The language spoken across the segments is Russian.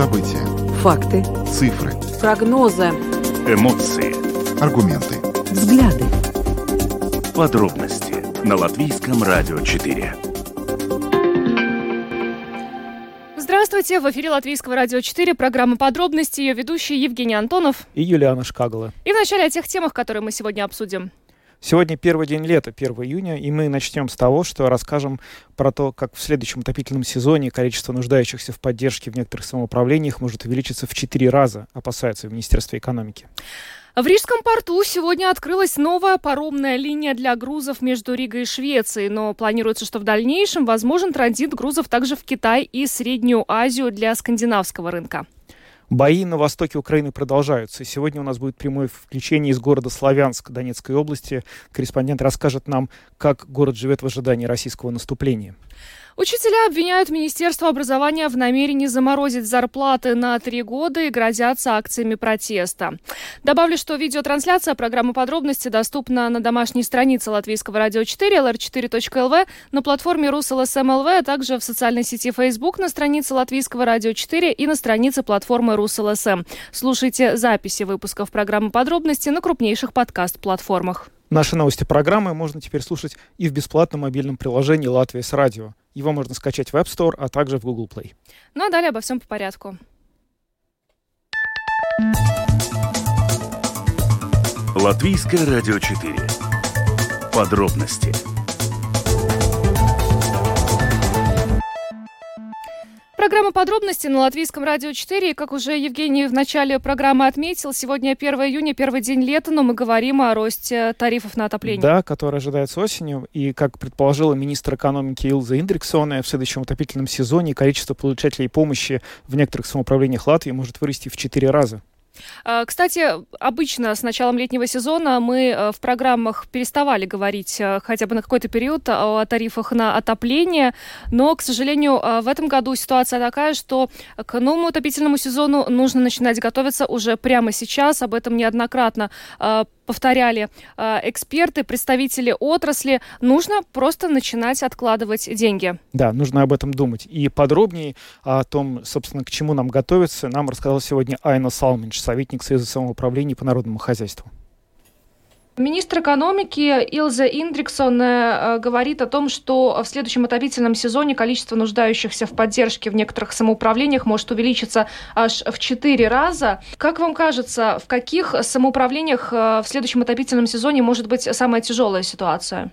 События. Факты. Цифры. Прогнозы. Эмоции. Аргументы. Взгляды. Подробности на Латвийском радио 4. Здравствуйте! В эфире Латвийского радио 4, программа «Подробности», ее ведущие Евгений Антонов и Юлиана Шкагала. И вначале о тех темах, которые мы сегодня обсудим. Сегодня первый день лета, 1 июня, и мы начнем с того, что расскажем про то, как в следующем отопительном сезоне количество нуждающихся в поддержке в некоторых самоуправлениях может увеличиться в 4 раза, опасается в Министерстве экономики. В Рижском порту сегодня открылась новая паромная линия для грузов между Ригой и Швецией, но планируется, что в дальнейшем возможен транзит грузов также в Китай и Среднюю Азию для скандинавского рынка. Бои на востоке Украины продолжаются. Сегодня у нас будет прямое включение из города Славянск Донецкой области. Корреспондент расскажет нам, как город живет в ожидании российского наступления. Учителя обвиняют Министерство образования в намерении заморозить зарплаты на три года и грозятся акциями протеста. Добавлю, что видеотрансляция программы «Подробности» доступна на домашней странице Латвийского радио 4, lr4.lv, на платформе Rus.LSM.lv, а также в социальной сети Facebook на странице Латвийского радио 4 и на странице платформы Rus.LSM. Слушайте записи выпусков программы «Подробности» на крупнейших подкаст-платформах. Наши новости программы можно теперь слушать и в бесплатном мобильном приложении «Латвия с радио». Его можно скачать в App Store, а также в Google Play. Ну а далее обо всем по порядку. Латвийское радио 4. Подробности Программа подробности на Латвийском радио 4. И, как уже Евгений в начале программы отметил, сегодня 1 июня, первый день лета, но мы говорим о росте тарифов на отопление. Да, который ожидается осенью. И, как предположила министр экономики Илза Индриксона, в следующем отопительном сезоне количество получателей помощи в некоторых самоуправлениях Латвии может вырасти в 4 раза. А, кстати, обычно с началом летнего сезона мы э, в программах переставали говорить э, хотя бы на какой-то период о тарифах на отопление, но, к сожалению, э, в этом году ситуация такая, что к новому отопительному сезону нужно начинать готовиться уже прямо сейчас. Об этом неоднократно повторяли эксперты, представители отрасли. Нужно просто начинать откладывать деньги. Да, нужно об этом думать. И подробнее о том, собственно, к чему нам готовиться, нам рассказал сегодня Айна Салминш, советник Союза самоуправления по народному хозяйству. Министр экономики Илза Индриксон э, говорит о том, что в следующем отопительном сезоне количество нуждающихся в поддержке в некоторых самоуправлениях может увеличиться аж в четыре раза. Как вам кажется, в каких самоуправлениях э, в следующем отопительном сезоне может быть самая тяжелая ситуация?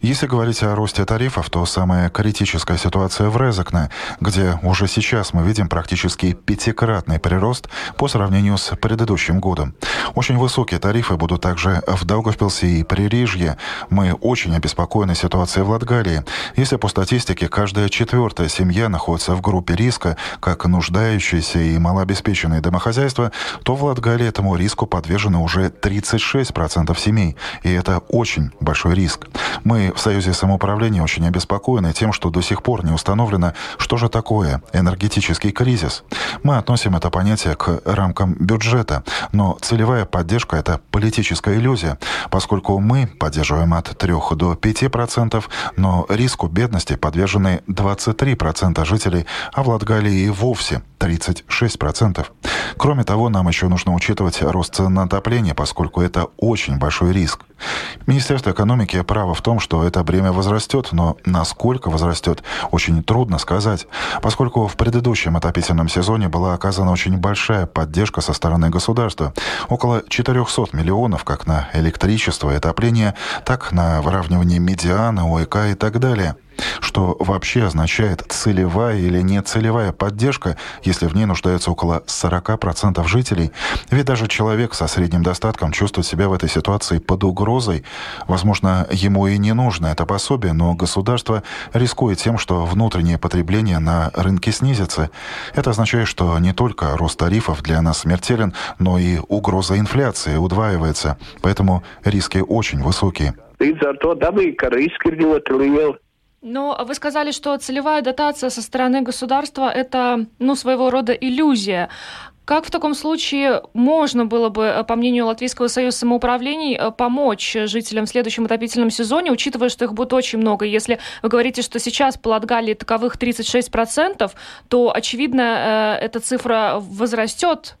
Если говорить о росте тарифов, то самая критическая ситуация в Резекне, где уже сейчас мы видим практически пятикратный прирост рост по сравнению с предыдущим годом. Очень высокие тарифы будут также в Даугавпилсе и Пририжье. Мы очень обеспокоены ситуацией в Латгалии. Если по статистике каждая четвертая семья находится в группе риска, как нуждающиеся и малообеспеченные домохозяйства, то в Латгалии этому риску подвержены уже 36% семей. И это очень большой риск. Мы в Союзе самоуправления очень обеспокоены тем, что до сих пор не установлено, что же такое энергетический кризис. Мы относим это понятие понятие к рамкам бюджета. Но целевая поддержка – это политическая иллюзия, поскольку мы поддерживаем от 3 до 5 процентов, но риску бедности подвержены 23 процента жителей, а в Латгалии и вовсе 36 процентов. Кроме того, нам еще нужно учитывать рост цен на отопление, поскольку это очень большой риск. Министерство экономики право в том, что это бремя возрастет, но насколько возрастет, очень трудно сказать, поскольку в предыдущем отопительном сезоне была оказана очень большая поддержка со стороны государства. Около 400 миллионов как на электричество и отопление, так на выравнивание медиана, ОЭК и так далее – что вообще означает целевая или нецелевая поддержка, если в ней нуждаются около 40% жителей. Ведь даже человек со средним достатком чувствует себя в этой ситуации под угрозой. Возможно, ему и не нужно это пособие, но государство рискует тем, что внутреннее потребление на рынке снизится. Это означает, что не только рост тарифов для нас смертелен, но и угроза инфляции удваивается. Поэтому риски очень высокие. Но вы сказали, что целевая дотация со стороны государства – это ну, своего рода иллюзия. Как в таком случае можно было бы, э, по мнению Латвийского союза самоуправлений, э, помочь жителям в следующем отопительном сезоне, учитывая, что их будет очень много? Если вы говорите, что сейчас по Латгалии таковых 36%, то, очевидно, эта цифра возрастет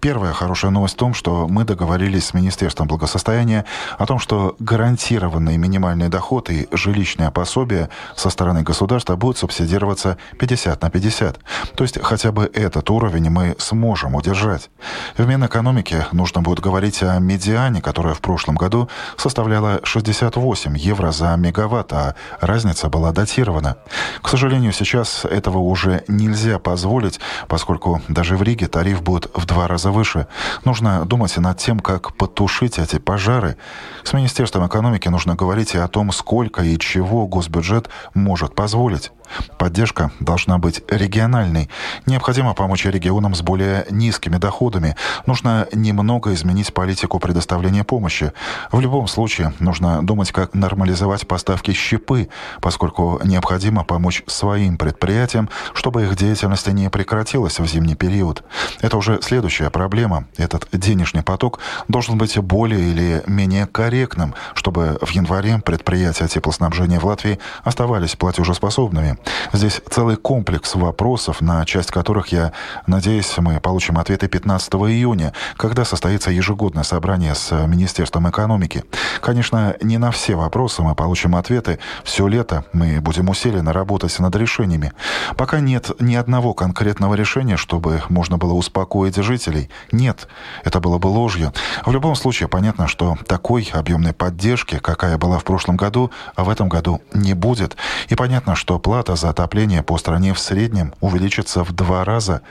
Первая хорошая новость в том, что мы договорились с Министерством благосостояния о том, что гарантированный минимальный доход и жилищное пособие со стороны государства будут субсидироваться 50 на 50. То есть хотя бы этот уровень мы сможем удержать. В Минэкономике нужно будет говорить о медиане, которая в прошлом году составляла 68 евро за мегаватт, а разница была датирована. К сожалению, сейчас этого уже нельзя позволить позволить, поскольку даже в Риге тариф будет в два раза выше. Нужно думать и над тем, как потушить эти пожары. С Министерством экономики нужно говорить и о том, сколько и чего госбюджет может позволить. Поддержка должна быть региональной. Необходимо помочь регионам с более низкими доходами. Нужно немного изменить политику предоставления помощи. В любом случае, нужно думать, как нормализовать поставки щепы, поскольку необходимо помочь своим предприятиям, чтобы их деятельность не прекратилась в зимний период. Это уже следующая проблема. Этот денежный поток должен быть более или менее корректным, чтобы в январе предприятия теплоснабжения в Латвии оставались платежеспособными. Здесь целый комплекс вопросов, на часть которых, я надеюсь, мы получим ответы 15 июня, когда состоится ежегодное собрание с Министерством экономики. Конечно, не на все вопросы мы получим ответы. Все лето мы будем усиленно работать над решениями. Пока нет ни одного конкретного решения, чтобы можно было успокоить жителей. Нет, это было бы ложью. В любом случае, понятно, что такой объемной поддержки, какая была в прошлом году, а в этом году не будет. И понятно, что плата Расплата за отопление по стране в среднем увеличится в два раза.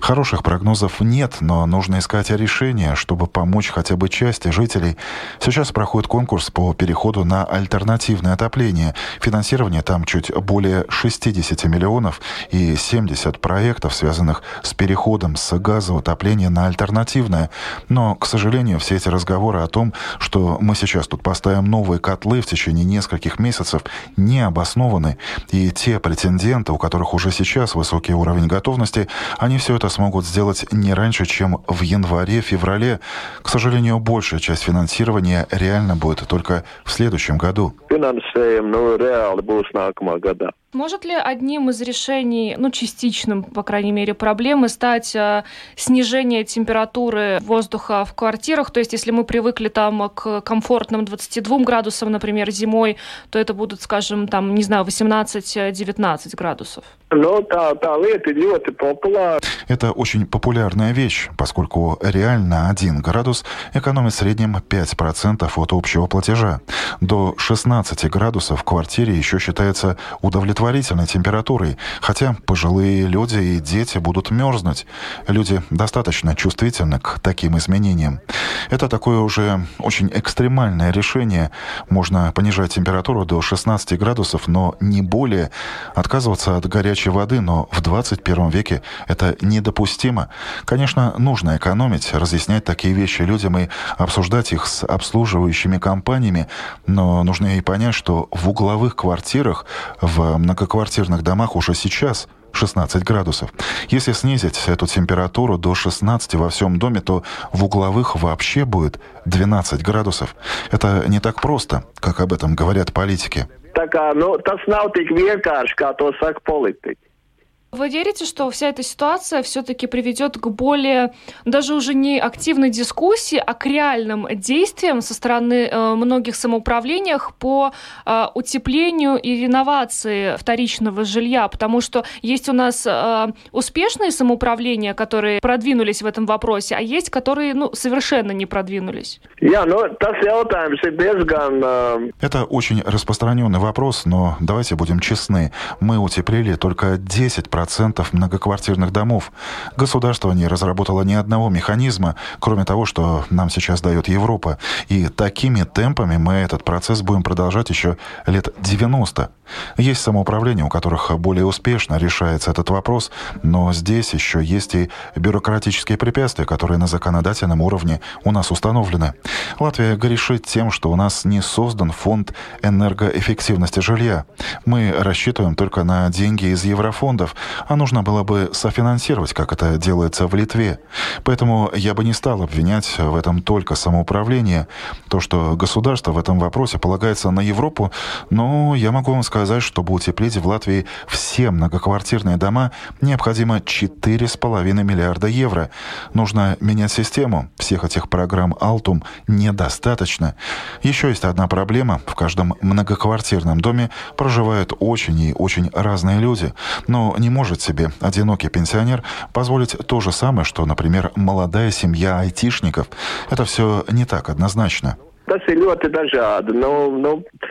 Хороших прогнозов нет, но нужно искать решения, чтобы помочь хотя бы части жителей. Сейчас проходит конкурс по переходу на альтернативное отопление. Финансирование там чуть более 60 миллионов и 70 проектов, связанных с переходом с газового отопления на альтернативное. Но, к сожалению, все эти разговоры о том, что мы сейчас тут поставим новые котлы в течение нескольких месяцев, не обоснованы. И те претенденты, у которых уже сейчас высокий уровень готовности, они все это смогут сделать не раньше, чем в январе-феврале. К сожалению, большая часть финансирования реально будет только в следующем году. Может ли одним из решений, ну, частичным, по крайней мере, проблемы стать э, снижение температуры воздуха в квартирах? То есть, если мы привыкли там к комфортным 22 градусам, например, зимой, то это будут, скажем, там, не знаю, 18-19 градусов. Ну, это очень популярная вещь, поскольку реально 1 градус экономит в среднем 5% от общего платежа. До 16 градусов в квартире еще считается удовлетворительной температурой, хотя пожилые люди и дети будут мерзнуть. Люди достаточно чувствительны к таким изменениям. Это такое уже очень экстремальное решение. Можно понижать температуру до 16 градусов, но не более. Отказываться от горячей воды, но в 21 веке это недопустимо. Конечно, нужно экономить, разъяснять такие вещи людям и обсуждать их с обслуживающими компаниями, но нужно и понять, что в угловых квартирах, в многоквартирных домах уже сейчас 16 градусов. Если снизить эту температуру до 16 во всем доме, то в угловых вообще будет 12 градусов. Это не так просто, как об этом говорят политики. Tā kā, nu, tas nav tik vienkārši, kā to saka. Вы верите, что вся эта ситуация все-таки приведет к более, даже уже не активной дискуссии, а к реальным действиям со стороны э, многих самоуправлениях по э, утеплению и реновации вторичного жилья? Потому что есть у нас э, успешные самоуправления, которые продвинулись в этом вопросе, а есть, которые ну, совершенно не продвинулись. Я, ну, Это очень распространенный вопрос, но давайте будем честны. Мы утеплили только 10% процентов многоквартирных домов. Государство не разработало ни одного механизма, кроме того, что нам сейчас дает Европа. И такими темпами мы этот процесс будем продолжать еще лет 90. Есть самоуправления, у которых более успешно решается этот вопрос, но здесь еще есть и бюрократические препятствия, которые на законодательном уровне у нас установлены. Латвия грешит тем, что у нас не создан фонд энергоэффективности жилья. Мы рассчитываем только на деньги из еврофондов, а нужно было бы софинансировать, как это делается в Литве. Поэтому я бы не стал обвинять в этом только самоуправление. То, что государство в этом вопросе полагается на Европу, но я могу вам сказать, чтобы утеплить в Латвии все многоквартирные дома, необходимо 4,5 миллиарда евро. Нужно менять систему. Всех этих программ «Алтум» недостаточно. Еще есть одна проблема. В каждом многоквартирном доме проживают очень и очень разные люди. Но не может себе одинокий пенсионер позволить то же самое, что, например, молодая семья айтишников. Это все не так однозначно. Tas ir ļoti dažādi. Nu, nu,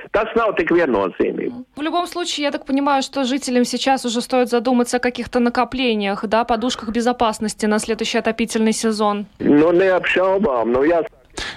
tas nav tik viennozīmīgi. В любом случае, я так понимаю, что жителям сейчас уже стоит задуматься о каких-то накоплениях, да, подушках безопасности на следующий отопительный сезон. Nu, neapšaubām. Nu, jā,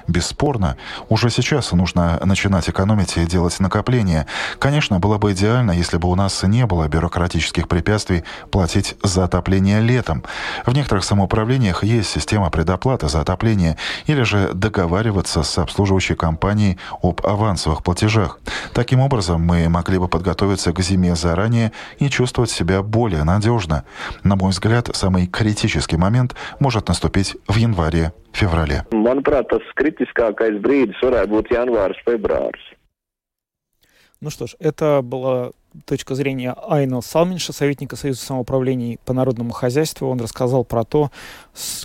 Бесспорно, уже сейчас нужно начинать экономить и делать накопления. Конечно, было бы идеально, если бы у нас не было бюрократических препятствий платить за отопление летом. В некоторых самоуправлениях есть система предоплаты за отопление или же договариваться с обслуживающей компанией об авансовых платежах. Таким образом, мы могли бы подготовиться к зиме заранее и чувствовать себя более надежно. На мой взгляд, самый критический момент может наступить в январе-феврале. manuprāt, tas kritiskākais brīdis varētu būt janvārs, februārs. Ну что ж, это была точка зрения Айна Салминша, советника Союза самоуправлений по народному хозяйству. Он рассказал про то,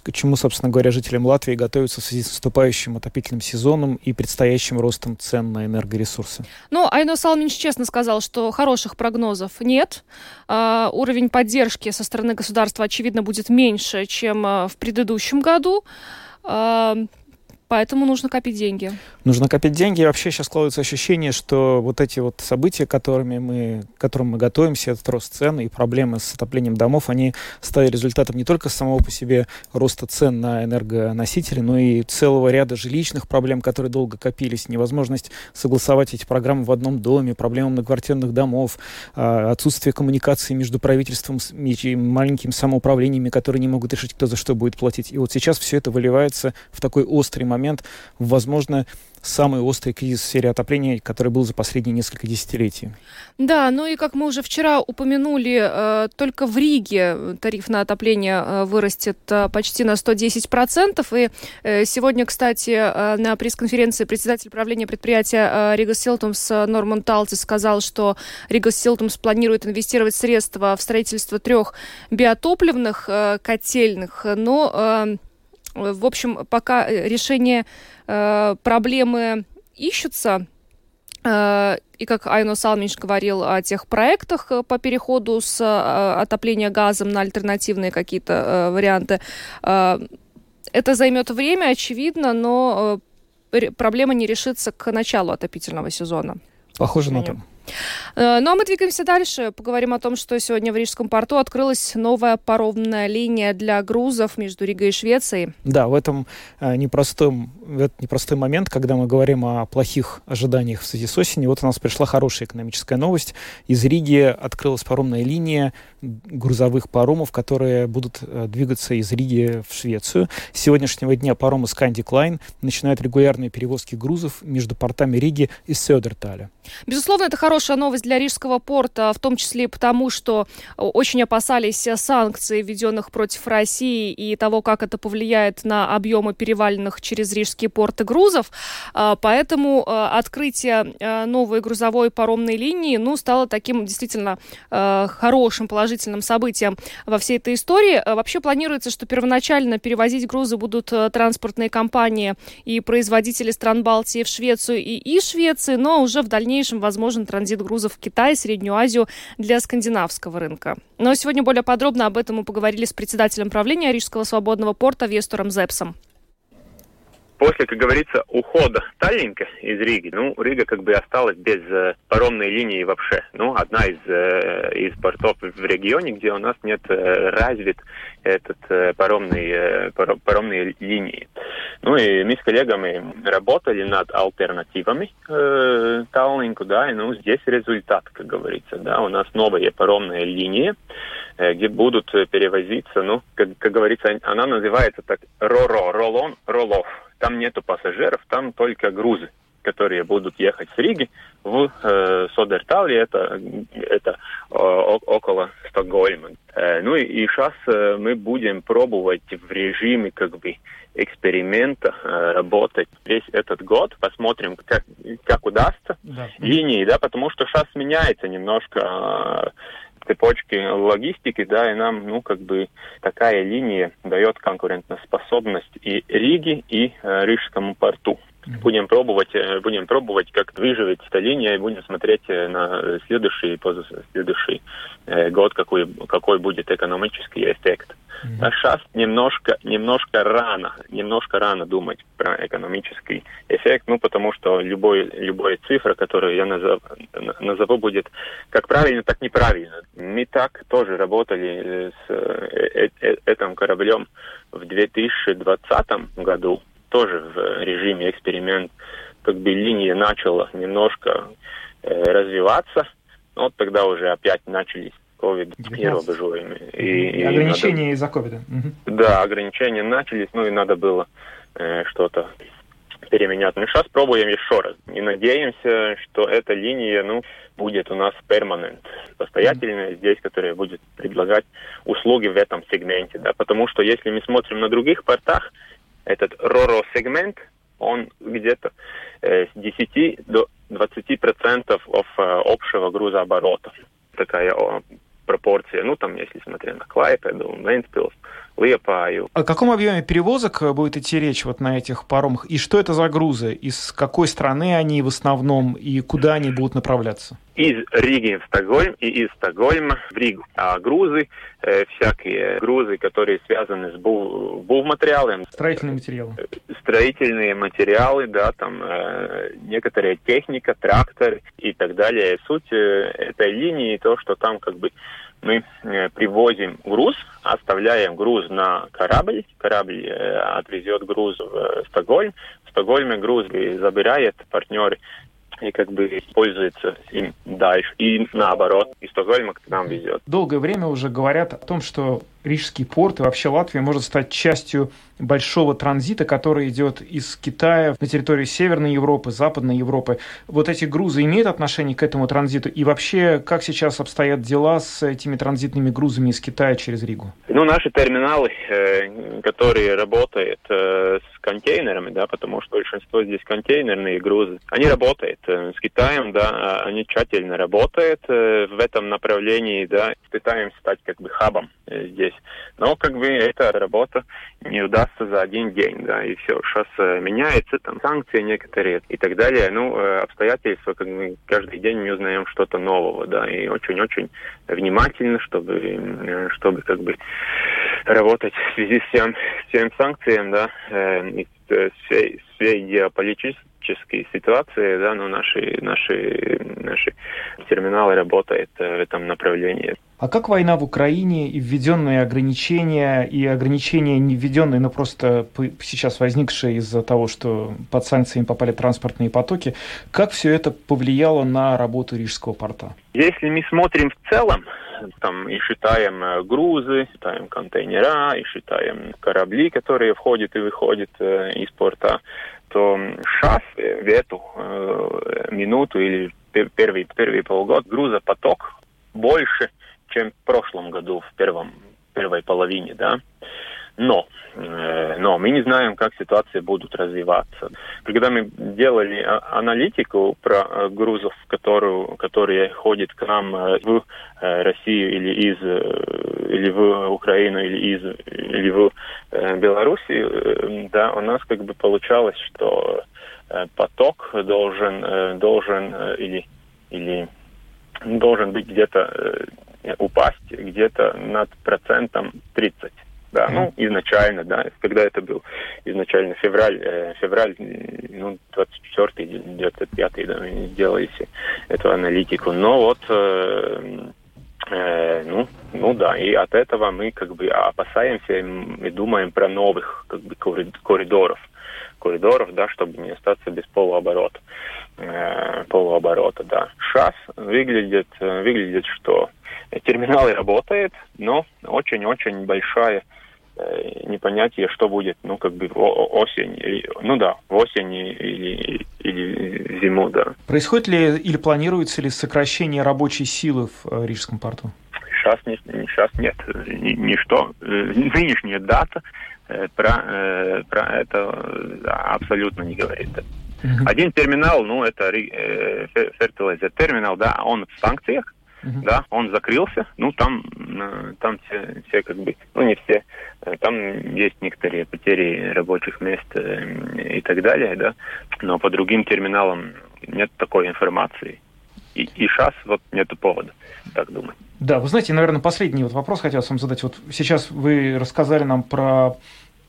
к чему, собственно говоря, жителям Латвии готовятся в связи с наступающим отопительным сезоном и предстоящим ростом цен на энергоресурсы. Ну, Айно Салминч честно сказал, что хороших прогнозов нет. А, уровень поддержки со стороны государства, очевидно, будет меньше, чем а, в предыдущем году. А, поэтому нужно копить деньги. Нужно копить деньги. И вообще сейчас складывается ощущение, что вот эти вот события, которыми мы, к которым мы готовимся, этот рост цен и проблемы с отоплением домов, они стали результатом не только самого по себе роста цен на энергоносители, но и целого ряда жилищных проблем, которые долго копились, невозможность согласовать эти программы в одном доме, проблемы многоквартирных домов, а, отсутствие коммуникации между правительством и маленькими самоуправлениями, которые не могут решить, кто за что будет платить. И вот сейчас все это выливается в такой острый момент, в, возможно, самый острый кризис в сфере отопления, который был за последние несколько десятилетий. Да, ну и как мы уже вчера упомянули, э, только в Риге тариф на отопление э, вырастет э, почти на 110%. И сегодня, кстати, на пресс-конференции председатель правления предприятия Рига Силтумс Норман Талци сказал, что Рига Силтумс планирует инвестировать средства в строительство трех биотопливных котельных, но, в общем, пока э, решение э, проблемы ищутся, Э, И как Айно Салминч говорил о тех проектах по переходу с э, отопления газом на альтернативные какие-то э, варианты, э, это займет время, очевидно, но э, проблема не решится к началу отопительного сезона. Похоже на то. Э, Ну а мы двигаемся дальше. Поговорим о том, что сегодня в Рижском порту открылась новая паромная линия для грузов между Ригой и Швецией. Да, в этом э, непростом, в этот непростой момент, когда мы говорим о плохих ожиданиях в связи с осенью, вот у нас пришла хорошая экономическая новость. Из Риги открылась паромная линия грузовых паромов, которые будут э, двигаться из Риги в Швецию. С сегодняшнего дня паромы Scandic Line начинают регулярные перевозки грузов между портами Риги и Сёдерталя. Безусловно, это хорошая новость для Рижского порта, в том числе и потому, что очень опасались санкций, введенных против России, и того, как это повлияет на объемы переваленных через Рижские порты грузов. А, Поэтому э, открытие э, новой грузовой паромной линии ну, стало таким действительно хорошим, положительным событием во всей этой истории. Вообще планируется, что первоначально перевозить грузы будут транспортные компании и производители стран Балтии в Швецию и из Швеции, но уже в дальнейшем возможен транзит грузов в Китай, Среднюю Азию для скандинавского рынка. Но сегодня более подробно об этом мы поговорили с председателем правления Рижского свободного порта Вестуром Зепсом. После, как говорится, ухода Таллинка из Риги, ну, Рига как бы осталась без э, паромной линии вообще. Ну, одна из, э, из портов в регионе, где у нас нет э, развит этот э, паромный, э, паромные линии. Ну, и мы с коллегами работали над альтернативами э, Таллинку, да, и ну, здесь результат, как говорится, да, у нас новые паромные линии, э, где будут перевозиться, ну, как, как говорится, она называется так РОРО, ролон, ролов там нету пассажиров, там только грузы, которые будут ехать с Риги в э, Содертале, это, это о, около Стокгольма. Э, ну и, и сейчас э, мы будем пробовать в режиме как бы эксперимента э, работать весь этот год, посмотрим, как, как удастся да. линии, да, потому что сейчас меняется немножко цепочки логистики, да, и нам, ну, как бы такая линия дает конкурентоспособность и Риге, и э, Рижскому порту. Будем пробовать, э, будем пробовать, как выживет эта линия, и будем смотреть э, на следующий, следующий э, год, какой, какой будет экономический эффект. Mm-hmm. А сейчас немножко, немножко рано, немножко рано думать про экономический эффект, ну, потому что любой, любая цифра, которую я назов, назову, будет как правильно, так неправильно. Мы так тоже работали с э, э, этим кораблем в 2020 году, тоже в режиме эксперимент, как бы линия начала немножко э, развиваться, но тогда уже опять начались ковид и рубежами. И, и ограничения надо... из-за ковида. Да, ограничения начались, ну и надо было э, что-то переменять. Мы сейчас пробуем еще раз. И надеемся, что эта линия, ну, будет у нас перманент, постоятельная mm-hmm. здесь, которая будет предлагать услуги в этом сегменте, да, потому что если мы смотрим на других портах, этот РОРО-сегмент, он где-то э, с 10 до 20 процентов э, общего грузооборота. Такая пропорция. Ну, там, если смотреть на Клайпеду, Вентспилс, Лиепаю. О каком объеме перевозок э, будет идти речь вот на этих паромах? И что это за грузы? Из какой страны они в основном? И куда они будут направляться? Из Риги в Стокгольм и из Стокгольма в Ригу. А грузы, э, всякие грузы, которые связаны с був, бувматериалом. Строительные материалы. Э, строительные материалы, да, там э, некоторая техника, тракторы и так далее. Суть э, этой линии то, что там как бы мы э, привозим груз, оставляем груз на корабль, корабль э, отвезет груз в э, Стокгольм, в Стокгольме груз забирает партнер и как бы пользуется им дальше. И наоборот, из Стокгольма к нам везет. Долгое время уже говорят о том, что Рижский порт и вообще Латвия может стать частью большого транзита, который идет из Китая на территорию Северной Европы, Западной Европы. Вот эти грузы имеют отношение к этому транзиту? И вообще, как сейчас обстоят дела с этими транзитными грузами из Китая через Ригу? Ну, наши терминалы, э, которые работают э, с контейнерами, да, потому что большинство здесь контейнерные грузы, они работают э, с Китаем, да, а они тщательно работают в этом направлении, да, пытаемся стать как бы хабом здесь. Но как бы эта работа не удастся за один день, да, и все. Сейчас э, меняется, там санкции некоторые и так далее. Ну, э, обстоятельства, как мы каждый день мы узнаем что-то нового, да, и очень-очень внимательно, чтобы, э, чтобы как бы работать в связи с всем, всем санкциям, да, и всей, всей геополитической ситуации, да, но наши, наши, наши терминалы работают в этом направлении. А как война в Украине и введенные ограничения, и ограничения не введенные, но просто сейчас возникшие из-за того, что под санкциями попали транспортные потоки, как все это повлияло на работу Рижского порта? Если мы смотрим в целом, там и считаем э, грузы, считаем контейнера, и считаем корабли, которые входят и выходят э, из порта, то сейчас в эту э, минуту или первый, первый полгода грузопоток больше, чем в прошлом году, в первом, первой половине, да. Но, э, но мы не знаем, как ситуации будут развиваться. Когда мы делали а, аналитику про э, грузов, которую, которые ходят к нам э, в Россию или из или в Украину или из или в Белоруссию, да, у нас как бы получалось, что поток должен должен или или должен быть где-то упасть где-то над процентом 30 да, ну, изначально, да, когда это был? Изначально февраль, э, февраль, ну, 24 или 25 да, сделали эту аналитику, но вот, э, э, ну, ну да, и от этого мы как бы опасаемся и думаем про новых как бы коридоров, коридоров, да, чтобы не остаться без полуоборота, э, полуоборота, да. Сейчас выглядит, выглядит, что терминалы работает, но очень-очень большая э, непонятие, что будет, ну, как бы осень, ну да, в осень или, или зиму, да. Происходит ли или планируется ли сокращение рабочей силы в э, Рижском порту? Сейчас, не, сейчас нет, ничто. Э, нынешняя дата про, про это абсолютно не говорит. Один терминал, ну, это фертилайзер терминал, да, он в санкциях, uh-huh. да, он закрылся, ну, там, э, там все, все как бы, ну, не все, э, там есть некоторые потери рабочих мест э, и так далее, да, но по другим терминалам нет такой информации. И, и сейчас вот нету повода так думать. Да, вы знаете, наверное, последний вот вопрос хотел вам задать. Вот сейчас вы рассказали нам про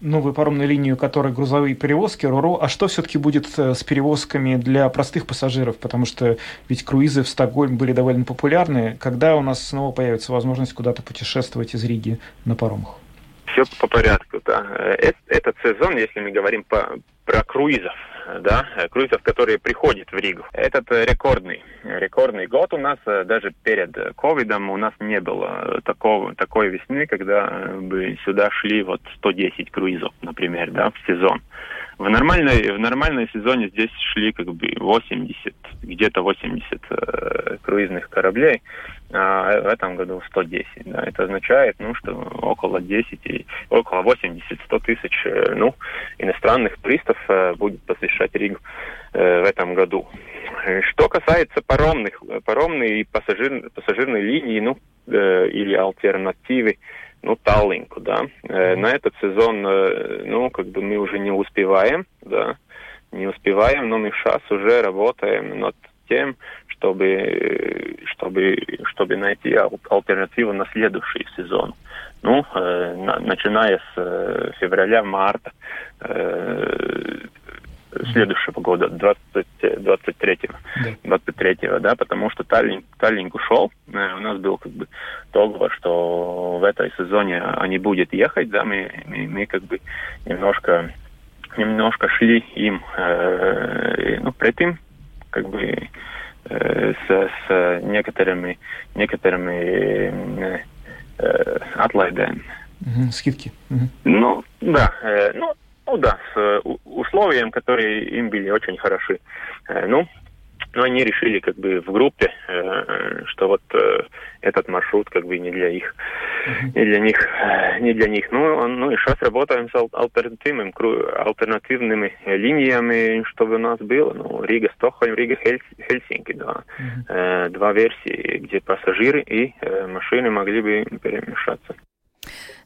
новую паромную линию, которая грузовые перевозки, РОРО. А что все-таки будет э, с перевозками для простых пассажиров? Потому что ведь круизы в Стокгольм были довольно популярны. Когда у нас снова появится возможность куда-то путешествовать из Риги на паромах? Все по порядку, да. Э, этот сезон, если мы говорим по, про круизов, да, круизов, которые приходят в Ригу. Этот э, рекордный, рекордный год у нас, э, даже перед ковидом у нас не было такого, такой весны, когда бы сюда шли вот 110 круизов, например, да, в сезон. В нормальной, в нормальной сезоне здесь шли как бы 80, где-то 80 э, круизных кораблей, а в этом году 110. Да. Это означает, ну, что около 10, около 80-100 тысяч, э, ну, иностранных туристов э, будет посещать Ригу э, в этом году. Что касается паромных, паромной и пассажир, пассажирной линии, ну, э, или альтернативы, ну, Таллинку, да. Э, на этот сезон, э, ну, как бы мы уже не успеваем, да, не успеваем, но мы сейчас уже работаем над тем, чтобы, чтобы, чтобы найти альтернативу на следующий сезон. Ну, э, на, начиная с э, февраля-марта э, следующего года, 20, 23-го, да. 23-го, да, потому что Таллинг, Таллинг ушел, э, у нас был как бы договор, что в этой сезоне они будут ехать, да, мы, мы, мы как бы немножко, немножко шли им, э, ну, предтим, как бы, э, с, с некоторыми, некоторыми э, отлайдами. Угу, скидки. Ну, да, э, ну, ну да, с э, условием, которые им были очень хороши. Э, ну, но они решили как бы в группе, э, что вот этот маршрут как бы не для их, не для них, не для них. Ну, ну и сейчас работаем с альтернативными, альтернативными линиями, чтобы у нас было, ну, Рига, Стокхольм, Рига, Хельсинки, да. Uh-huh. Два версии, где пассажиры и машины могли бы перемешаться.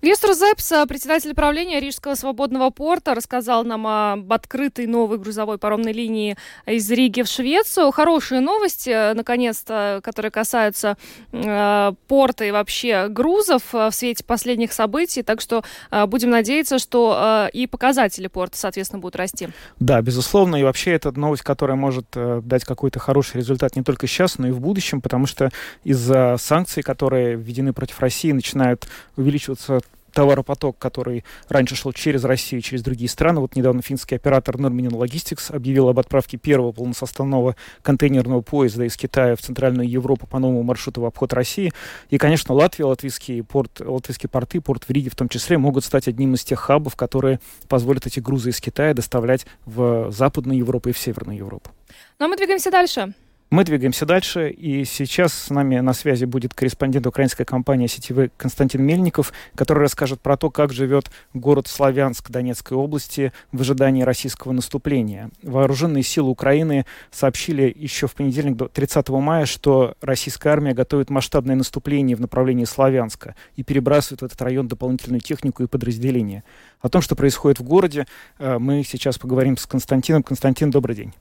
Вестер Зепс, председатель правления Рижского свободного порта, рассказал нам об открытой новой грузовой паромной линии из Риги в Швецию. Хорошие новости, наконец-то, которые касаются э, порта и вообще грузов э, в свете последних событий. Так что э, будем надеяться, что э, и показатели порта, соответственно, будут расти. Да, безусловно. И вообще это новость, которая может э, дать какой-то хороший результат не только сейчас, но и в будущем, потому что из-за санкций, которые введены против России, начинают увеличиваться товаропоток, который раньше шел через Россию, через другие страны. Вот недавно финский оператор Norminal Logistics объявил об отправке первого полносоставного контейнерного поезда из Китая в Центральную Европу по новому маршруту в обход России. И, конечно, Латвия, латвийские, порт, латвийские порты, порт в Риге в том числе, могут стать одним из тех хабов, которые позволят эти грузы из Китая доставлять в Западную Европу и в Северную Европу. Ну а мы двигаемся дальше. Мы двигаемся дальше, и сейчас с нами на связи будет корреспондент украинской компании сетевой Константин Мельников, который расскажет про то, как живет город Славянск Донецкой области в ожидании российского наступления. Вооруженные силы Украины сообщили еще в понедельник, 30 мая, что российская армия готовит масштабное наступление в направлении Славянска и перебрасывает в этот район дополнительную технику и подразделения. О том, что происходит в городе, э, мы сейчас поговорим с Константином. Константин, добрый день.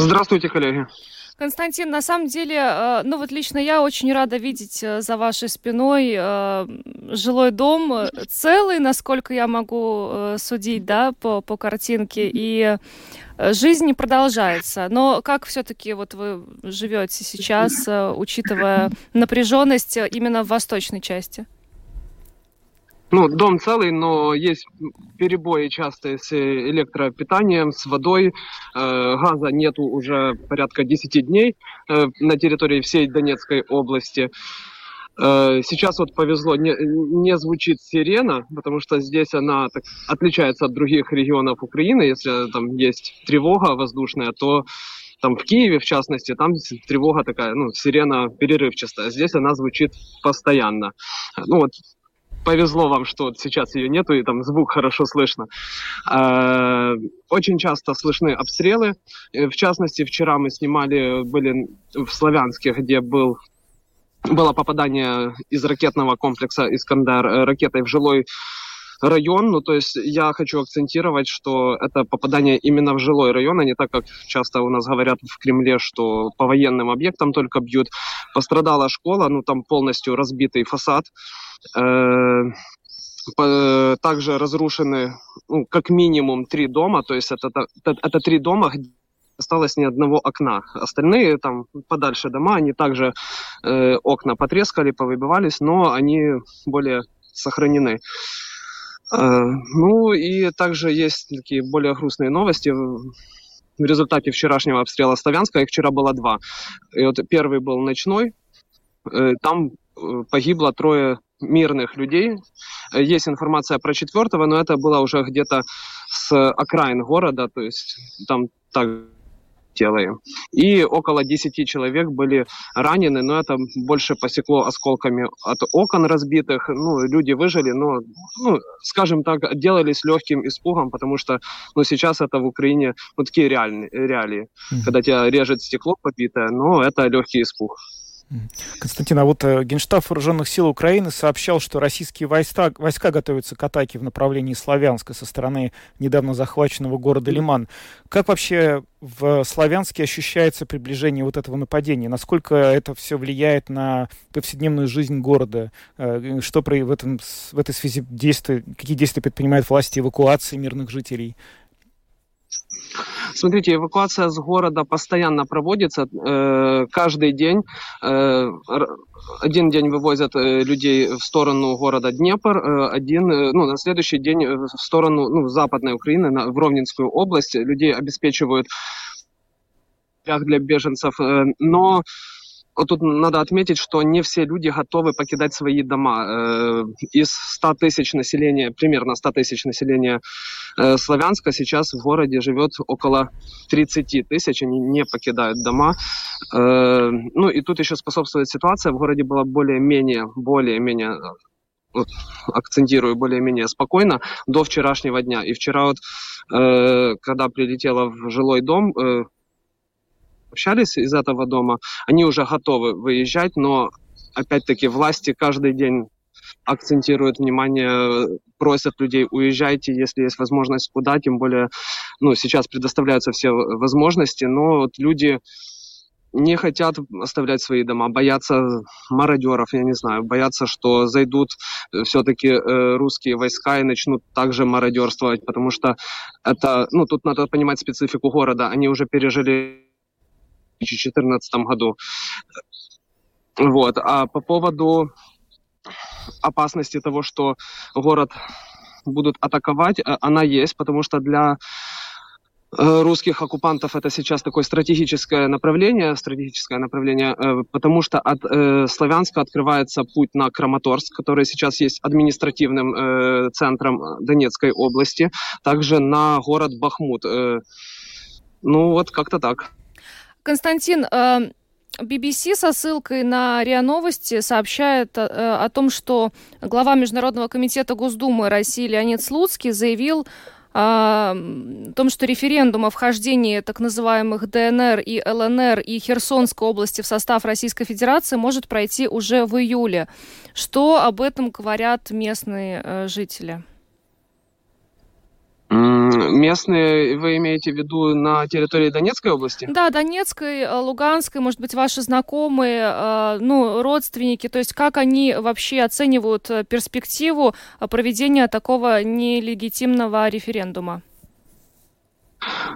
Здравствуйте, коллеги. Константин, на самом деле, э, ну вот лично я очень рада видеть э, за вашей спиной э, жилой дом целый, насколько я могу судить, да, по, по картинке, и жизнь продолжается. Но как все-таки вот вы живете сейчас, учитывая напряженность именно в восточной части? Ну, дом целый, но есть перебои частые с электропитанием, с водой. Э, газа нету уже порядка 10 дней э, на территории всей Донецкой области. Э, сейчас вот повезло, не, не звучит сирена, потому что здесь она так, отличается от других регионов Украины. Если там есть тревога воздушная, то там в Киеве, в частности, там тревога такая, ну, сирена перерывчатая. Здесь она звучит постоянно. Ну вот повезло вам, что сейчас ее нету, и там звук хорошо слышно. А, очень часто слышны обстрелы. Э, в частности, вчера мы снимали, были в Славянске, где был было попадание из ракетного комплекса «Искандер» э, ракетой в жилой район. Ну, то есть я хочу акцентировать, что это попадание именно в жилой район, а не так, как часто у нас говорят в Кремле, что по военным объектам только бьют. Пострадала школа, ну, там полностью разбитый фасад. Э, также разрушены ну, как минимум три дома, то есть это, это, это три дома, где осталось ни одного окна. Остальные там подальше дома, они также э, окна потрескали, повыбивались, но они более сохранены. Э, ну и также есть такие более грустные новости. В результате вчерашнего обстрела Славянска, их вчера было два. И вот первый был ночной, э, там э, погибло трое мирных людей. Есть информация про четвертого, но это было уже где-то с окраин города, то есть там так делаем. И около 10 человек были ранены, но это больше посекло осколками от окон разбитых. Ну, люди выжили, но, ну, скажем так, делались легким испугом, потому что ну, сейчас это в Украине ну, такие реальные, реалии, mm-hmm. когда тебя режет стекло побитое, но это легкий испуг. Константин, а вот э, Генштаб Вооруженных сил Украины сообщал, что российские войска, войска готовятся к атаке в направлении Славянска со стороны недавно захваченного города Лиман. Как вообще в Славянске ощущается приближение вот этого нападения? Насколько это все влияет на повседневную жизнь города? Э, что в, этом, в этой связи действия, какие действия предпринимают власти эвакуации мирных жителей? Смотрите, эвакуация с города постоянно проводится э, каждый день. Э, один день вывозят э, людей в сторону города Днепр, один, ну, на следующий день в сторону ну, Западной Украины, в Ровненскую область. Людей обеспечивают для беженцев, но тут надо отметить, что не все люди готовы покидать свои дома. Э, из 100 тысяч населения, примерно 100 тысяч населения э, Славянска сейчас в городе живет около 30 тысяч, они не покидают дома. Э, ну и тут еще способствует ситуация, в городе была более-менее, более-менее акцентирую более-менее спокойно до вчерашнего дня. И вчера вот, э, когда прилетела в жилой дом, э, общались из этого дома, они уже готовы выезжать, но опять-таки власти каждый день акцентируют внимание, просят людей уезжайте, если есть возможность куда, тем более, ну, сейчас предоставляются все возможности, но вот люди не хотят оставлять свои дома, боятся мародеров, я не знаю, боятся, что зайдут все-таки э, русские войска и начнут также мародерствовать, потому что это, ну, тут надо понимать специфику города, они уже пережили 2014 году. Вот. А по поводу опасности того, что город будут атаковать, э, она есть, потому что для э, русских оккупантов это сейчас такое стратегическое направление, стратегическое направление, э, потому что от Славянска открывается путь на Краматорск, который сейчас есть административным центром Донецкой области, также на город Бахмут. Ну вот как-то так. Константин, BBC со ссылкой на РИА Новости сообщает о, о том, что глава Международного комитета Госдумы России Леонид Слуцкий заявил о том, что референдум о вхождении так называемых ДНР и ЛНР и Херсонской области в состав Российской Федерации может пройти уже в июле. Что об этом говорят местные э, жители? Местные вы имеете в виду на территории Донецкой области? Да, Донецкой, э, Луганской, может быть, ваши знакомые, э, ну, родственники, то есть как они вообще оценивают э, перспективу проведения такого нелегитимного референдума?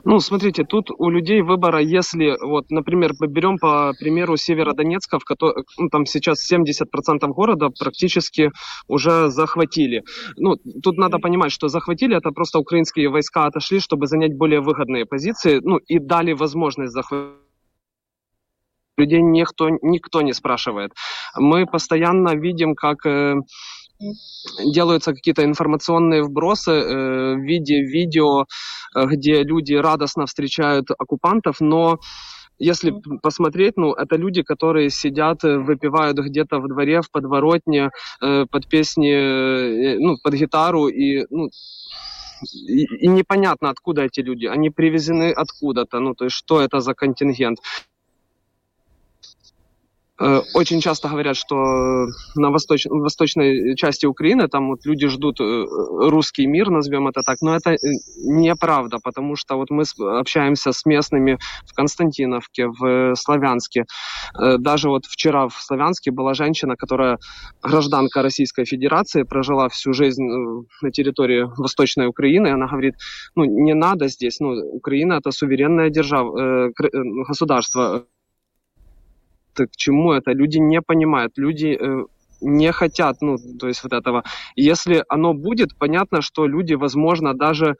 Ну, смотрите, тут у людей выбора, если, вот, например, берем по примеру Северодонецка, в котором ну, там сейчас 70% города практически уже захватили. Ну, тут надо понимать, что захватили, это просто украинские войска отошли, чтобы занять более выгодные позиции, ну, и дали возможность захватить людей никто, никто не спрашивает. Мы постоянно видим, как э, делаются какие-то информационные вбросы э, в виде видео, э, где люди радостно встречают оккупантов, но если посмотреть, ну, это люди, которые сидят, э, выпивают где-то в дворе, в подворотне, э, под песни, э, ну, под гитару, и, ну, и, и непонятно, откуда эти люди. Они привезены откуда-то, ну, то есть, что это за контингент. Э, очень часто говорят, что на восточ... восточной части Украины там вот люди ждут э, русский мир, назовем это так, но это э, неправда, потому что вот мы общаемся с местными в Константиновке, в Славянске. Даже вот вчера в Славянске была женщина, которая гражданка Российской Федерации, прожила всю жизнь на территории Восточной Украины, и она говорит, ну не надо здесь, ну Украина это суверенная держава, государство, к чему это, люди не понимают, люди э, не хотят, ну, то есть вот этого. Если оно будет, понятно, что люди, возможно, даже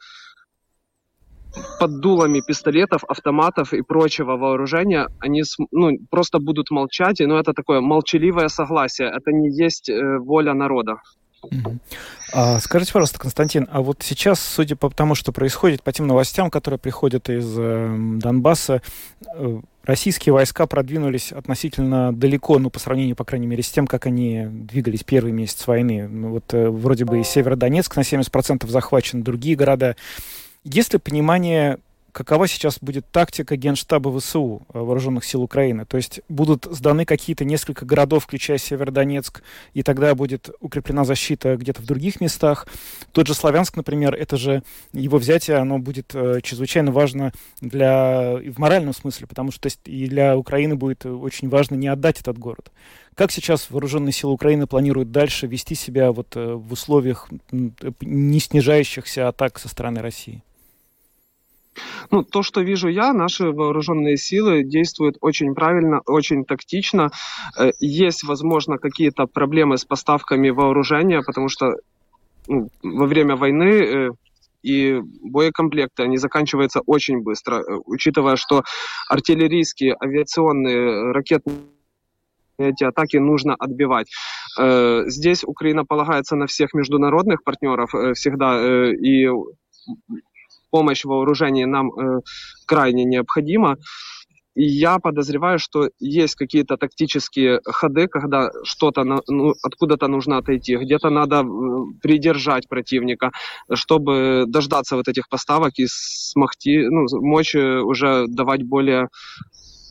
под дулами пистолетов, автоматов и прочего вооружения, они ну, просто будут молчать, но ну, это такое молчаливое согласие, это не есть э, воля народа. А, скажите, пожалуйста, Константин, а вот сейчас, судя по тому, что происходит, по тем новостям, которые приходят из э, Донбасса, э, российские войска продвинулись относительно далеко, ну, по сравнению, по крайней мере, с тем, как они двигались первый месяц войны. Ну, вот э, вроде бы и Северодонецк на 70% захвачен, другие города. Есть ли понимание какова сейчас будет тактика Генштаба ВСУ, э, Вооруженных сил Украины? То есть будут сданы какие-то несколько городов, включая Северодонецк, и тогда будет укреплена защита где-то в других местах. Тот же Славянск, например, это же его взятие, оно будет э, чрезвычайно важно для, в моральном смысле, потому что и для Украины будет очень важно не отдать этот город. Как сейчас вооруженные силы Украины планируют дальше вести себя вот э, в условиях не снижающихся атак со стороны России? Ну, то, что вижу я, наши вооруженные силы действуют очень правильно, очень тактично. Э, есть, возможно, какие-то проблемы с поставками вооружения, потому что ну, во время войны э, и боекомплекты, они заканчиваются очень быстро, э, учитывая, что артиллерийские, авиационные, ракетные эти атаки нужно отбивать. Здесь Украина полагается на всех международных партнеров всегда, и помощь в вооружении нам э, крайне необходима. И я подозреваю, что есть какие-то тактические ходы, когда что-то ну, откуда-то нужно отойти, где-то надо э, придержать противника, чтобы дождаться вот этих поставок и смогти, ну, мочь э, уже давать более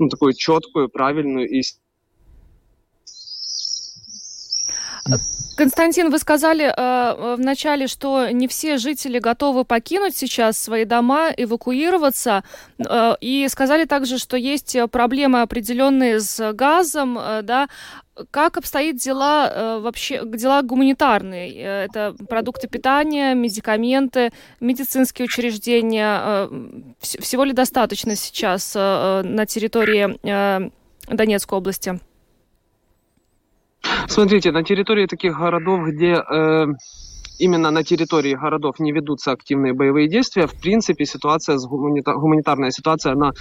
ну, такую четкую, правильную и Константин, вы сказали э, э, в начале, что не все жители готовы покинуть сейчас свои дома, эвакуироваться, э, и сказали также, что есть проблемы определенные с газом, э, да. Как обстоит дела э, вообще, дела гуманитарные? Э, это продукты питания, медикаменты, медицинские учреждения. Э, всего ли достаточно сейчас э, на территории э, Донецкой области? Смотрите, на территории таких городов, где э, именно на территории городов не ведутся активные боевые действия, в принципе, ситуация, гуманитар, гуманитарная ситуация, она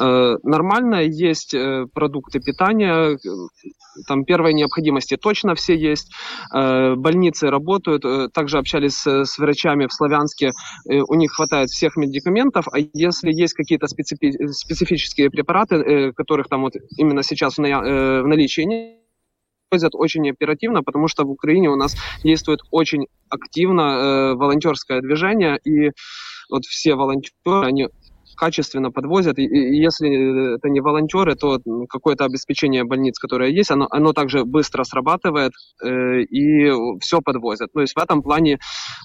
э, нормальная, есть э, продукты питания, там первой необходимости точно все есть, э, больницы работают, э, также общались с, с врачами в Славянске, э, у них хватает всех медикаментов, а если есть какие-то специфи, специфические препараты, э, которых там вот именно сейчас э, в наличии нет, происходят очень оперативно, потому что в Украине у нас действует очень активно э, волонтерское движение, и вот все волонтеры, они качественно подвозят. И, и если это не волонтеры, то какое-то обеспечение больниц, которое есть, оно, оно также быстро срабатывает э, и все подвозят. То есть в этом плане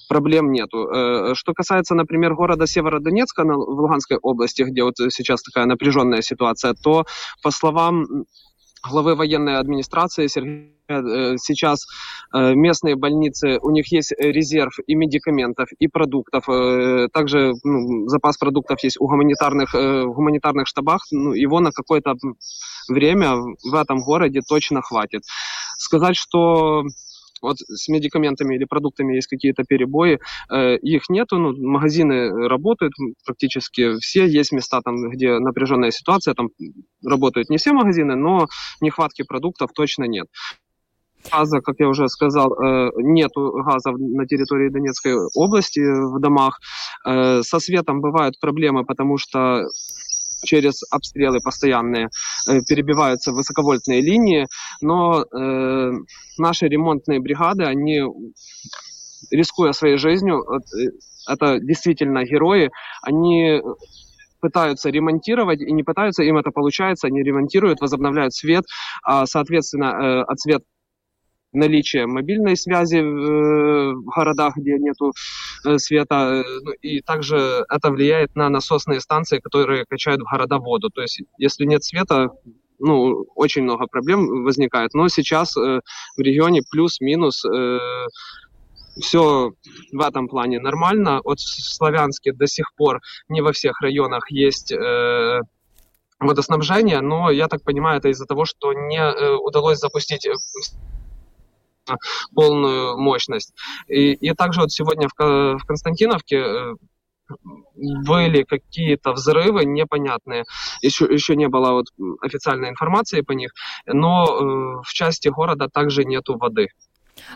проблем нету. Э, что касается, например, города Северодонецка на, в Луганской области, где вот сейчас такая напряженная ситуация, то, по словам главы военной администрации Сергея э, сейчас э, местные больницы, у них есть резерв и медикаментов, и продуктов. Э, также ну, запас продуктов есть у гуманитарных, в гуманитарных штабах. Ну, его на какое-то время в этом городе точно хватит. Сказать, что вот с медикаментами или продуктами есть какие-то перебои, э, их нету, ну, магазины работают практически все, есть места там, где напряженная ситуация, там работают не все магазины, но нехватки продуктов точно нет. Газа, как я уже сказал, э, нет газа на территории Донецкой области в домах. Э, со светом бывают проблемы, потому что через обстрелы постоянные э, перебиваются высоковольтные линии, но э, наши ремонтные бригады, они рискуя своей жизнью, э, это действительно герои, они пытаются ремонтировать, и не пытаются, им это получается, они ремонтируют, возобновляют свет, а, соответственно, от свет наличие мобильной связи э, в городах, где нету э, света, э, ну, и также это влияет на насосные станции, которые качают в города воду. То есть, если нет света, ну, очень много проблем возникает. Но сейчас э, в регионе плюс-минус э, все в этом плане нормально. Вот в Славянске до сих пор не во всех районах есть э, водоснабжение, но я так понимаю, это из-за того, что не э, удалось запустить полную мощность. И, и также вот сегодня в, в Константиновке э, были какие-то взрывы непонятные. Еще, еще не было вот официальной информации по них, но э, в части города также нету воды.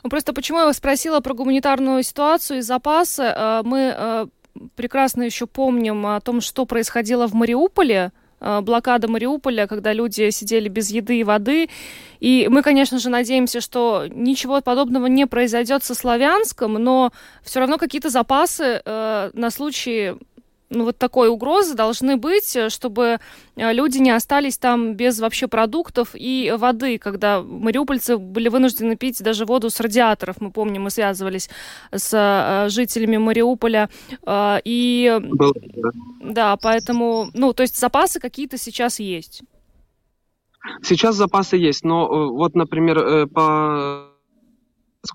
Ну, просто почему я вас спросила про гуманитарную ситуацию и запасы. Э, мы э, прекрасно еще помним о том, что происходило в Мариуполе, блокада Мариуполя, когда люди сидели без еды и воды. И мы, конечно же, надеемся, что ничего подобного не произойдет со Славянском, но все равно какие-то запасы э, на случай ну, вот такой угрозы должны быть, э, чтобы э, люди не остались там без вообще продуктов и воды, когда мариупольцы были вынуждены пить даже воду с радиаторов. Мы помним, мы связывались с э, жителями Мариуполя. И да, поэтому, ну, то есть запасы какие-то сейчас есть. Сейчас запасы есть, но вот, например, по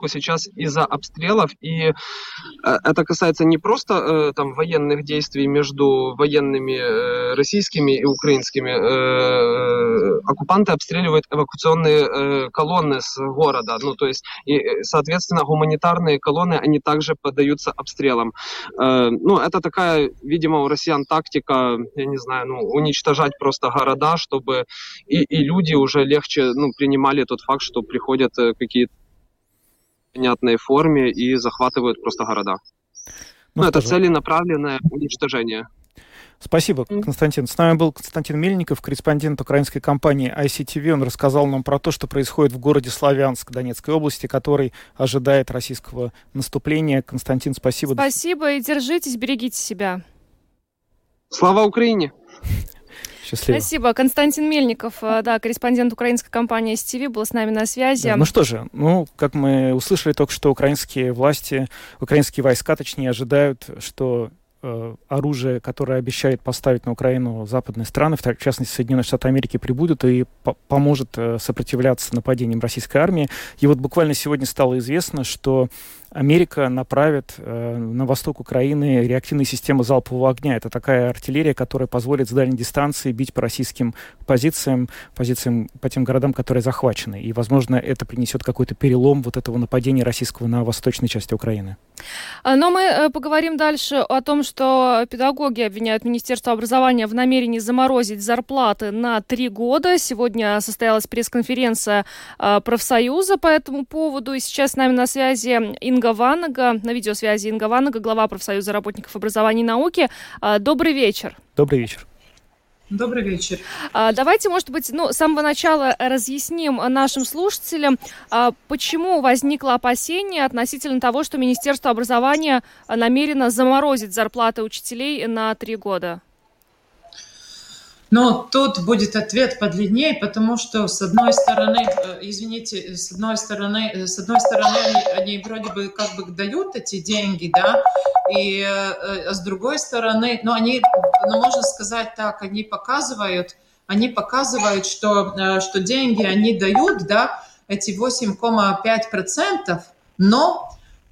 сейчас из-за обстрелов, и э, это касается не просто э, там военных действий между военными э, российскими и украинскими. Оккупанты обстреливают эвакуационные колонны с города, ну то есть и, соответственно гуманитарные колонны они также поддаются обстрелам. Ну это такая, видимо, у россиян тактика, я не знаю, ну уничтожать просто города, чтобы и, и люди уже легче ну принимали тот факт, что приходят какие-то понятной форме и захватывают просто города. Ну, ну это целенаправленное уничтожение. Спасибо, Константин. С нами был Константин Мельников, корреспондент украинской компании ICTV. Он рассказал нам про то, что происходит в городе Славянск Донецкой области, который ожидает российского наступления. Константин, спасибо. Спасибо и держитесь, берегите себя. Слава Украине! Счастливо. Спасибо. Константин Мельников, э, да, корреспондент украинской компании STV, был с нами на связи. Да, ну что же, ну, как мы услышали только что, украинские власти, украинские войска, точнее, ожидают, что Э, оружие, которое обещает поставить на Украину западные страны, в частности Соединенные Штаты Америки, прибудут и по поможет э, сопротивляться нападениям российской армии. И вот буквально сегодня стало известно, что Америка направит э, на восток Украины реактивные системы залпового огня. Это такая артиллерия, которая позволит с дальней дистанции бить по российским позициям, позициям по тем городам, которые захвачены. И, возможно, это принесет какой-то перелом вот этого нападения российского на восточной части Украины. А, но мы поговорим дальше о том, что педагоги обвиняют Министерство образования в намерении заморозить зарплаты на три года. Сегодня состоялась пресс-конференция а, профсоюза по этому поводу. И сейчас с нами на связи Инга Ванага, на видеосвязи Инга Ванага, глава профсоюза работников образования и науки. А, добрый вечер. Добрый вечер. Добрый вечер. Давайте, может быть, ну, с самого начала разъясним нашим слушателям, почему возникло опасение относительно того, что Министерство образования намерено заморозить зарплаты учителей на три года. Но тут будет ответ подлиннее, потому что с одной стороны, э, извините, с одной стороны, э, с одной стороны они, вроде бы как бы дают эти деньги, да, и а с другой стороны, ну они, ну можно сказать так, они показывают, они показывают, что что деньги они дают, да, эти 8,5%, но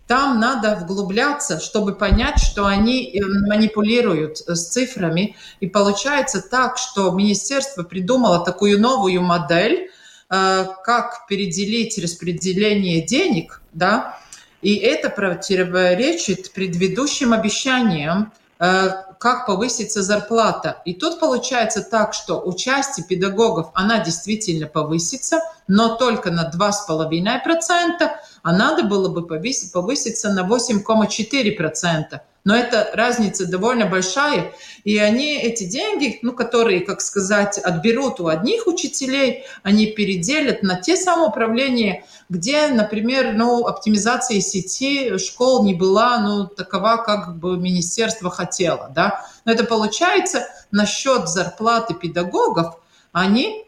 там надо вглубляться, чтобы понять, что они э, манипулируют э, с цифрами. И получается так, что министерство придумало такую новую модель, э, как переделить распределение денег, да, и это противоречит предыдущим обещаниям, как повысится зарплата. И тут получается так, что у части педагогов она действительно повысится, но только на 2,5%, а надо было бы повысить, повыситься на 8,4%. Но эта разница довольно большая, и они эти деньги, ну, которые, как сказать, отберут у одних учителей, они переделят на те самоуправления, где, например, ну, оптимизация сети школ не была, ну, такова, как бы министерство хотело, да. Но это получается насчет зарплаты педагогов, они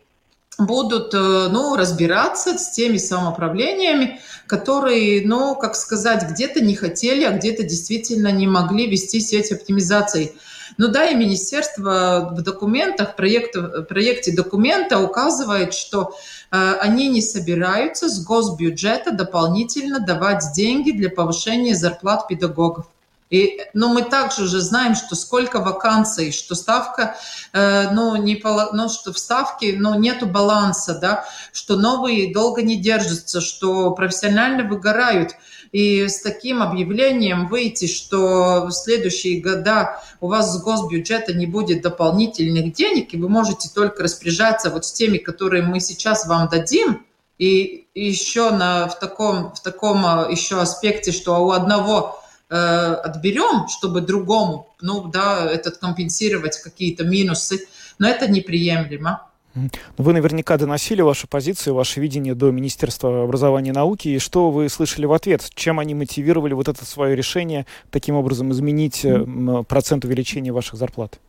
будут э, ну, разбираться с теми самоуправлениями, которые, ну, как сказать, где-то не хотели, а где-то действительно не могли вести сеть оптимизации. Ну да, и министерство в документах, проекте, проекте документа указывает, что э, они не собираются с госбюджета дополнительно давать деньги для повышения зарплат педагогов. И, ну, мы также уже знаем, что сколько вакансий, что ставка, э, ну, не, ну, что в ставке, ну, нету баланса, да, что новые долго не держатся, что профессионально выгорают. И с таким объявлением выйти, что в следующие года у вас с госбюджета не будет дополнительных денег, и вы можете только распоряжаться вот с теми, которые мы сейчас вам дадим, и еще на, в, таком, в таком э, еще аспекте, что у одного отберем, чтобы другому, ну да, этот компенсировать какие-то минусы, но это неприемлемо. Вы наверняка доносили вашу позицию, ваше видение до Министерства образования и науки. И что вы слышали в ответ? Чем они мотивировали вот это свое решение таким образом изменить э, процент увеличения ваших зарплат?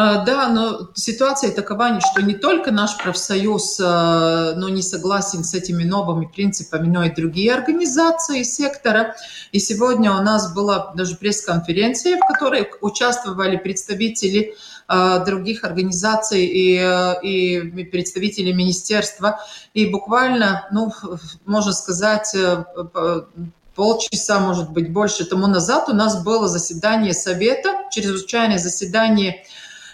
А, да, но ситуация такова, что не только наш профсоюз а, но не согласен с этими новыми принципами, но и другие организации сектора. И сегодня у нас была даже пресс-конференция, в которой участвовали представители а, других организаций и, и представители министерства. И буквально, ну, можно сказать, э, полчаса, может быть, больше тому назад у нас было заседание совета, чрезвычайное заседание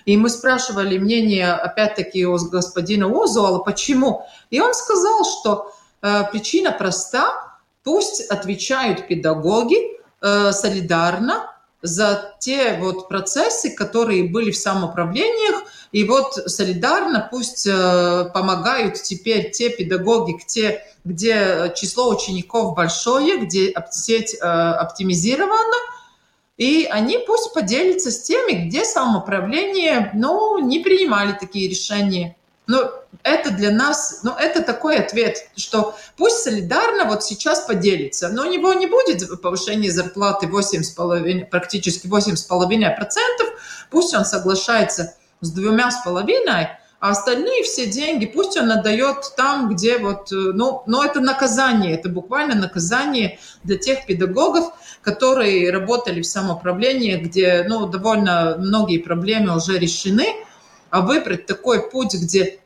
и мы спрашивали мнение, опять-таки, у господина Озуала, почему. И он сказал, что э, причина проста, пусть отвечают педагоги э, солидарно за те вот процессы, которые были в самоуправлениях, и вот солидарно пусть э, помогают теперь те педагоги, где, где число учеников большое, где сеть э, оптимизирована, и они пусть поделятся с теми, где самоуправление, ну, не принимали такие решения. Но это для нас, ну, это такой ответ, что пусть солидарно вот сейчас поделится, но у него не будет повышения зарплаты 8,5, практически 8,5%, пусть он соглашается с двумя с половиной, а остальные все деньги пусть он отдает там, где вот, ну, но это наказание, это буквально наказание для тех педагогов, которые работали в самоуправлении, где ну, довольно многие проблемы уже решены, а выбрать такой путь, где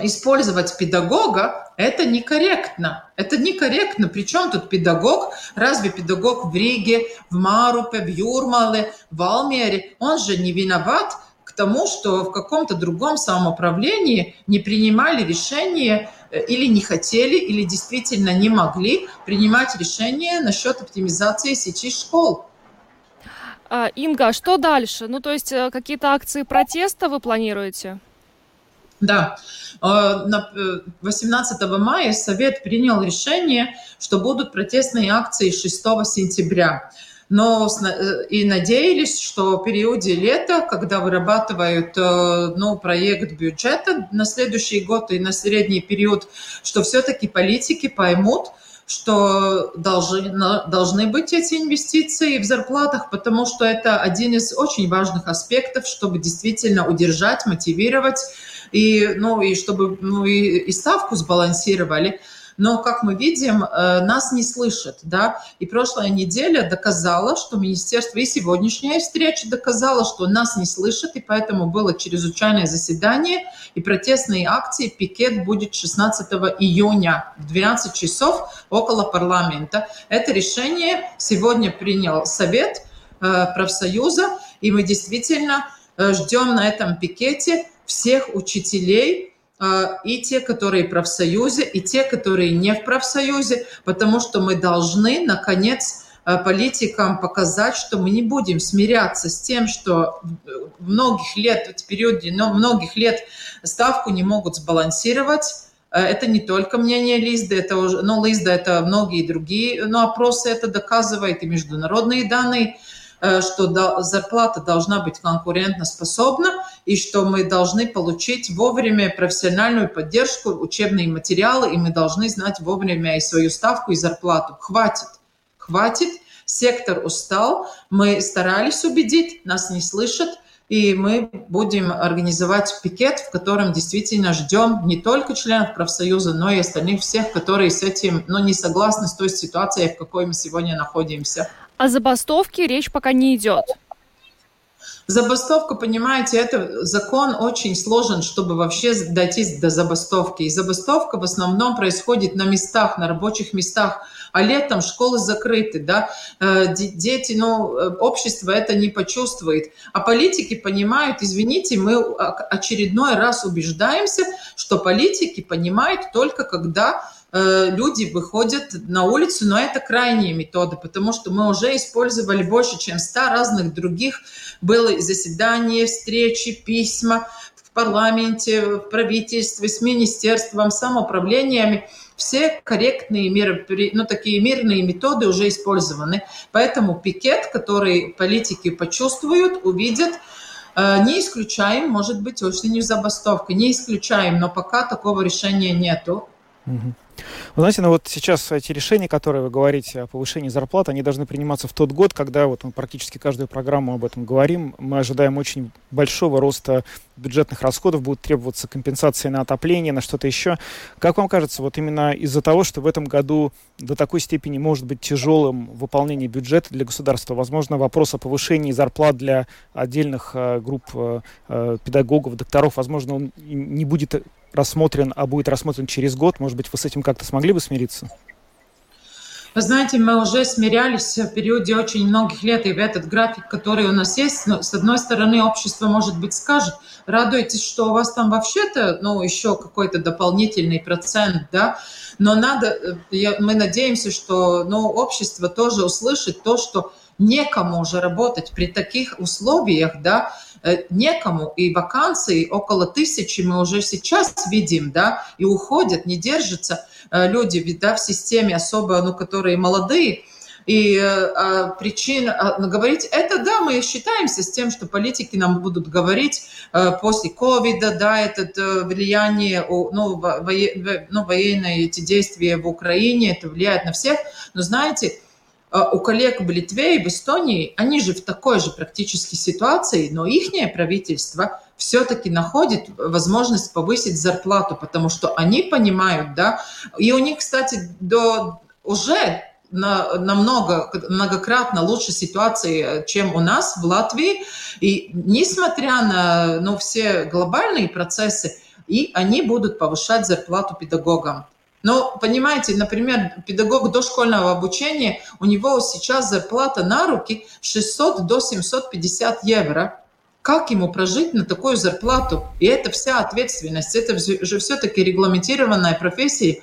использовать педагога, это некорректно. Это некорректно. Причем тут педагог? Разве педагог в Риге, в Марупе, в Юрмале, в Алмере, он же не виноват к тому, что в каком-то другом самоуправлении не принимали решения Э, или не хотели, или действительно не могли принимать решения насчет оптимизации сети школ. А, Инга, а что дальше? Ну, то есть э, какие-то акции протеста вы планируете? Да. 18 э, мая Совет принял решение, что будут протестные акции 6 сентября но э, и надеялись, что в периоде лета, когда вырабатывают э, ну, проект бюджета на следующий год и на средний период, что все-таки политики поймут, что должны, должны быть эти инвестиции в зарплатах, потому что это один из очень важных аспектов, чтобы действительно удержать, мотивировать и, ну, и чтобы ну, и, и ставку сбалансировали но, как мы видим, э, нас не слышат, да, и прошлая неделя доказала, что министерство, и сегодняшняя встреча доказала, что нас не слышат, и поэтому было чрезвычайное заседание, и протестные акции, пикет будет 16 июня в 12 часов около парламента. Это решение сегодня принял Совет э, профсоюза, и мы действительно э, ждем на этом пикете всех учителей, и те, которые в профсоюзе, и те, которые не в профсоюзе, потому что мы должны, наконец, а, политикам показать, что мы не будем смиряться с тем, что многих лет, в периоде но многих лет ставку не могут сбалансировать. А, это не только мнение Лизды, это уже, ну, Лизда, это многие другие но опросы это доказывают, и международные данные – Э, что зарплата должна быть конкурентоспособна и что мы должны получить вовремя профессиональную поддержку, учебные материалы, и мы должны знать вовремя и свою ставку, и зарплату. Хватит, хватит, сектор устал, мы старались убедить, нас не слышат, и мы будем организовать пикет, в котором действительно ждем не только членов профсоюза, но и остальных всех, которые с этим ну, не согласны с той ситуацией, в какой мы сегодня находимся. О забастовке речь пока не идет. Забастовка, понимаете, это закон очень сложен, чтобы вообще дойти до забастовки. И забастовка в основном происходит на местах, на рабочих местах. А летом школы закрыты, да, э, дети, ну, э, общество это не почувствует. А политики понимают, извините, мы очередной раз убеждаемся, что политики понимают только когда люди выходят на улицу, но это крайние методы, потому что мы уже использовали больше, чем 100 разных других. Было заседания, встречи, письма в парламенте, в правительстве, с министерством, самоуправлениями. Все корректные меры, ну, такие мирные методы уже использованы. Поэтому пикет, который политики почувствуют, увидят, э, не исключаем, может быть, осенью забастовка, не исключаем, но пока такого решения нету. Угу. Вы знаете, ну вот сейчас эти решения, которые вы говорите о повышении зарплат, они должны приниматься в тот год, когда вот мы практически каждую программу об этом говорим. Мы ожидаем очень большого роста бюджетных расходов, будут требоваться компенсации на отопление, на что-то еще. Как вам кажется, вот именно из-за того, что в этом году до такой степени может быть тяжелым выполнение бюджета для государства, возможно, вопрос о повышении зарплат для отдельных э, групп э, э педагогов, докторов, возможно, он не будет рассмотрен, а будет рассмотрен через год. Может быть, вы с этим как-то смогли бы смириться? Вы знаете, мы уже смирялись в периоде очень многих лет, и в этот график, который у нас есть, ну, с одной стороны, общество, может быть, скажет, радуйтесь, что у вас там вообще-то, ну, еще какой-то дополнительный процент, да, но надо, э, я, мы надеемся, что, ну, общество тоже услышит то, что некому уже работать при таких условиях, да, некому, и вакансий около тысячи мы уже сейчас видим, да, и уходят, не держатся э, люди, да, в системе особо, ну, которые молодые, и э, а, причин а, говорить это, да, мы считаемся с тем, что политики нам будут говорить э, после ковида, да, это э, влияние, ну, во, ну, военные эти действия в Украине, это влияет на всех, но знаете, у коллег в Литве и в Эстонии, они же в такой же практически ситуации, но их правительство все-таки находит возможность повысить зарплату, потому что они понимают, да, и у них, кстати, до, уже на, намного, многократно лучше ситуации, чем у нас в Латвии. И несмотря на ну, все глобальные процессы, и они будут повышать зарплату педагогам. Но, понимаете, например, педагог дошкольного обучения, у него сейчас зарплата на руки 600 до 750 евро. Как ему прожить на такую зарплату? И это вся ответственность, это же все-таки регламентированная профессия.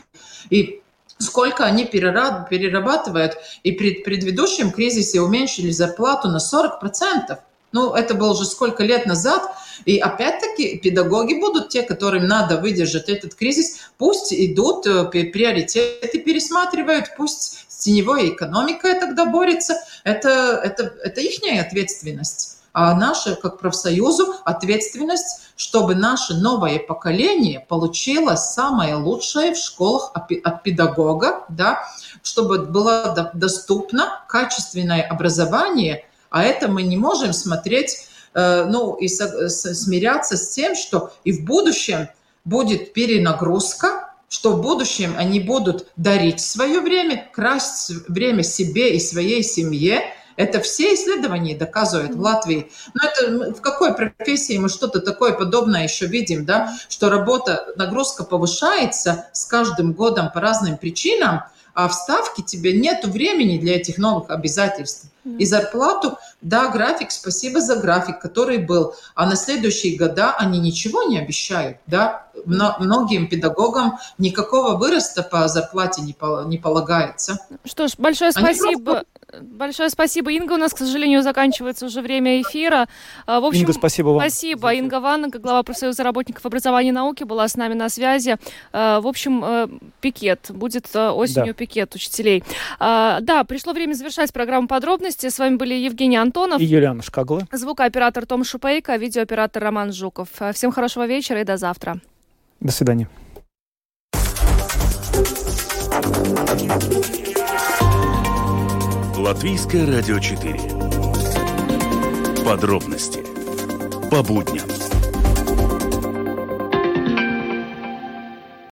И сколько они перерабатывают. И при предыдущем кризисе уменьшили зарплату на 40%. Ну, это было уже сколько лет назад. И опять-таки педагоги будут те, которым надо выдержать этот кризис. Пусть идут, э, приоритеты пересматривают, пусть с теневой экономикой тогда борется. Это, это, это их ответственность. А наша, как профсоюзу, ответственность, чтобы наше новое поколение получило самое лучшее в школах от педагога, да, чтобы было доступно качественное образование, а это мы не можем смотреть, ну, и смиряться с тем, что и в будущем будет перенагрузка, что в будущем они будут дарить свое время, красть время себе и своей семье, это все исследования доказывают в Латвии. Но это в какой профессии мы что-то такое подобное еще видим, да, что работа, нагрузка повышается с каждым годом по разным причинам, а в ставке тебе нет времени для этих новых обязательств. И зарплату, да, график, спасибо за график, который был. А на следующие года они ничего не обещают, да. Многим педагогам никакого выроста по зарплате не, не полагается. Что ж, большое спасибо. Просто Большое спасибо, Инга. У нас, к сожалению, заканчивается уже время эфира. А, в общем, Инга, спасибо вам. Спасибо. Инга Ванна, глава профсоюза работников образования и науки, была с нами на связи. А, в общем, э, пикет. Будет э, осенью да. пикет учителей. А, да, пришло время завершать программу подробности. С вами были Евгений Антонов. И Юлиана Шкагла. Звукооператор Том Шупейко, видеооператор Роман Жуков. Всем хорошего вечера и до завтра. До свидания. Латвийское радио 4. Подробности по будням.